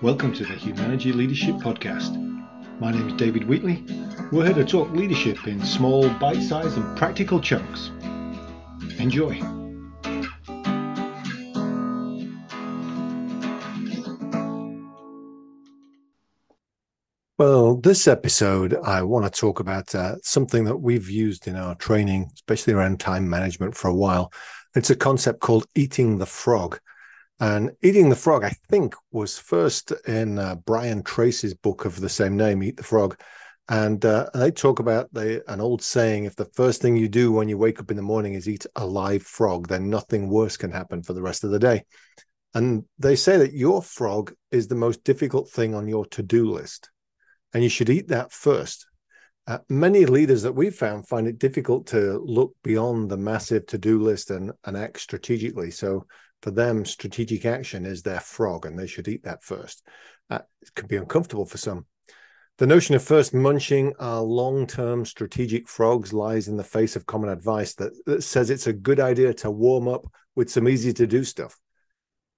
Welcome to the Humanity Leadership Podcast. My name is David Wheatley. We're here to talk leadership in small, bite sized, and practical chunks. Enjoy. Well, this episode, I want to talk about uh, something that we've used in our training, especially around time management for a while. It's a concept called eating the frog. And eating the frog, I think, was first in uh, Brian Tracy's book of the same name, Eat the Frog. And uh, they talk about the, an old saying if the first thing you do when you wake up in the morning is eat a live frog, then nothing worse can happen for the rest of the day. And they say that your frog is the most difficult thing on your to do list and you should eat that first. Uh, many leaders that we've found find it difficult to look beyond the massive to-do list and, and act strategically. So for them, strategic action is their frog, and they should eat that first. Uh, it can be uncomfortable for some. The notion of first munching our long-term strategic frogs lies in the face of common advice that, that says it's a good idea to warm up with some easy to do stuff.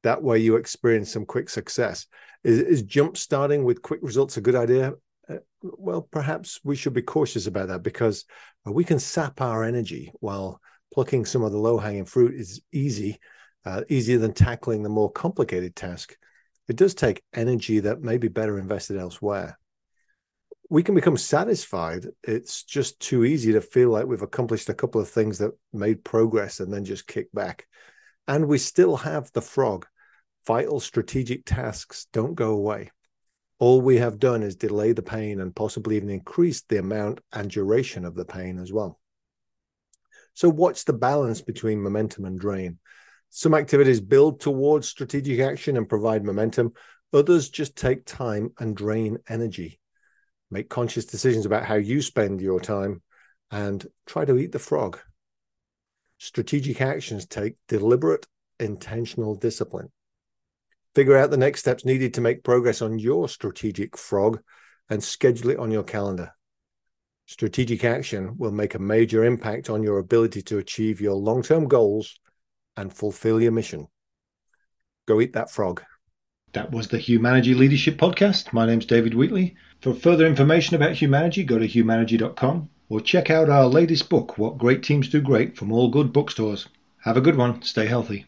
That way you experience some quick success. Is, is jump starting with quick results a good idea? Uh, well, perhaps we should be cautious about that because we can sap our energy while plucking some of the low hanging fruit is easy, uh, easier than tackling the more complicated task. It does take energy that may be better invested elsewhere. We can become satisfied. It's just too easy to feel like we've accomplished a couple of things that made progress and then just kick back. And we still have the frog vital strategic tasks don't go away. All we have done is delay the pain and possibly even increase the amount and duration of the pain as well. So, what's the balance between momentum and drain? Some activities build towards strategic action and provide momentum, others just take time and drain energy. Make conscious decisions about how you spend your time and try to eat the frog. Strategic actions take deliberate, intentional discipline. Figure out the next steps needed to make progress on your strategic frog and schedule it on your calendar. Strategic action will make a major impact on your ability to achieve your long term goals and fulfill your mission. Go eat that frog. That was the Humanity Leadership Podcast. My name's David Wheatley. For further information about Humanity, go to humanity.com or check out our latest book, What Great Teams Do Great, from all good bookstores. Have a good one. Stay healthy.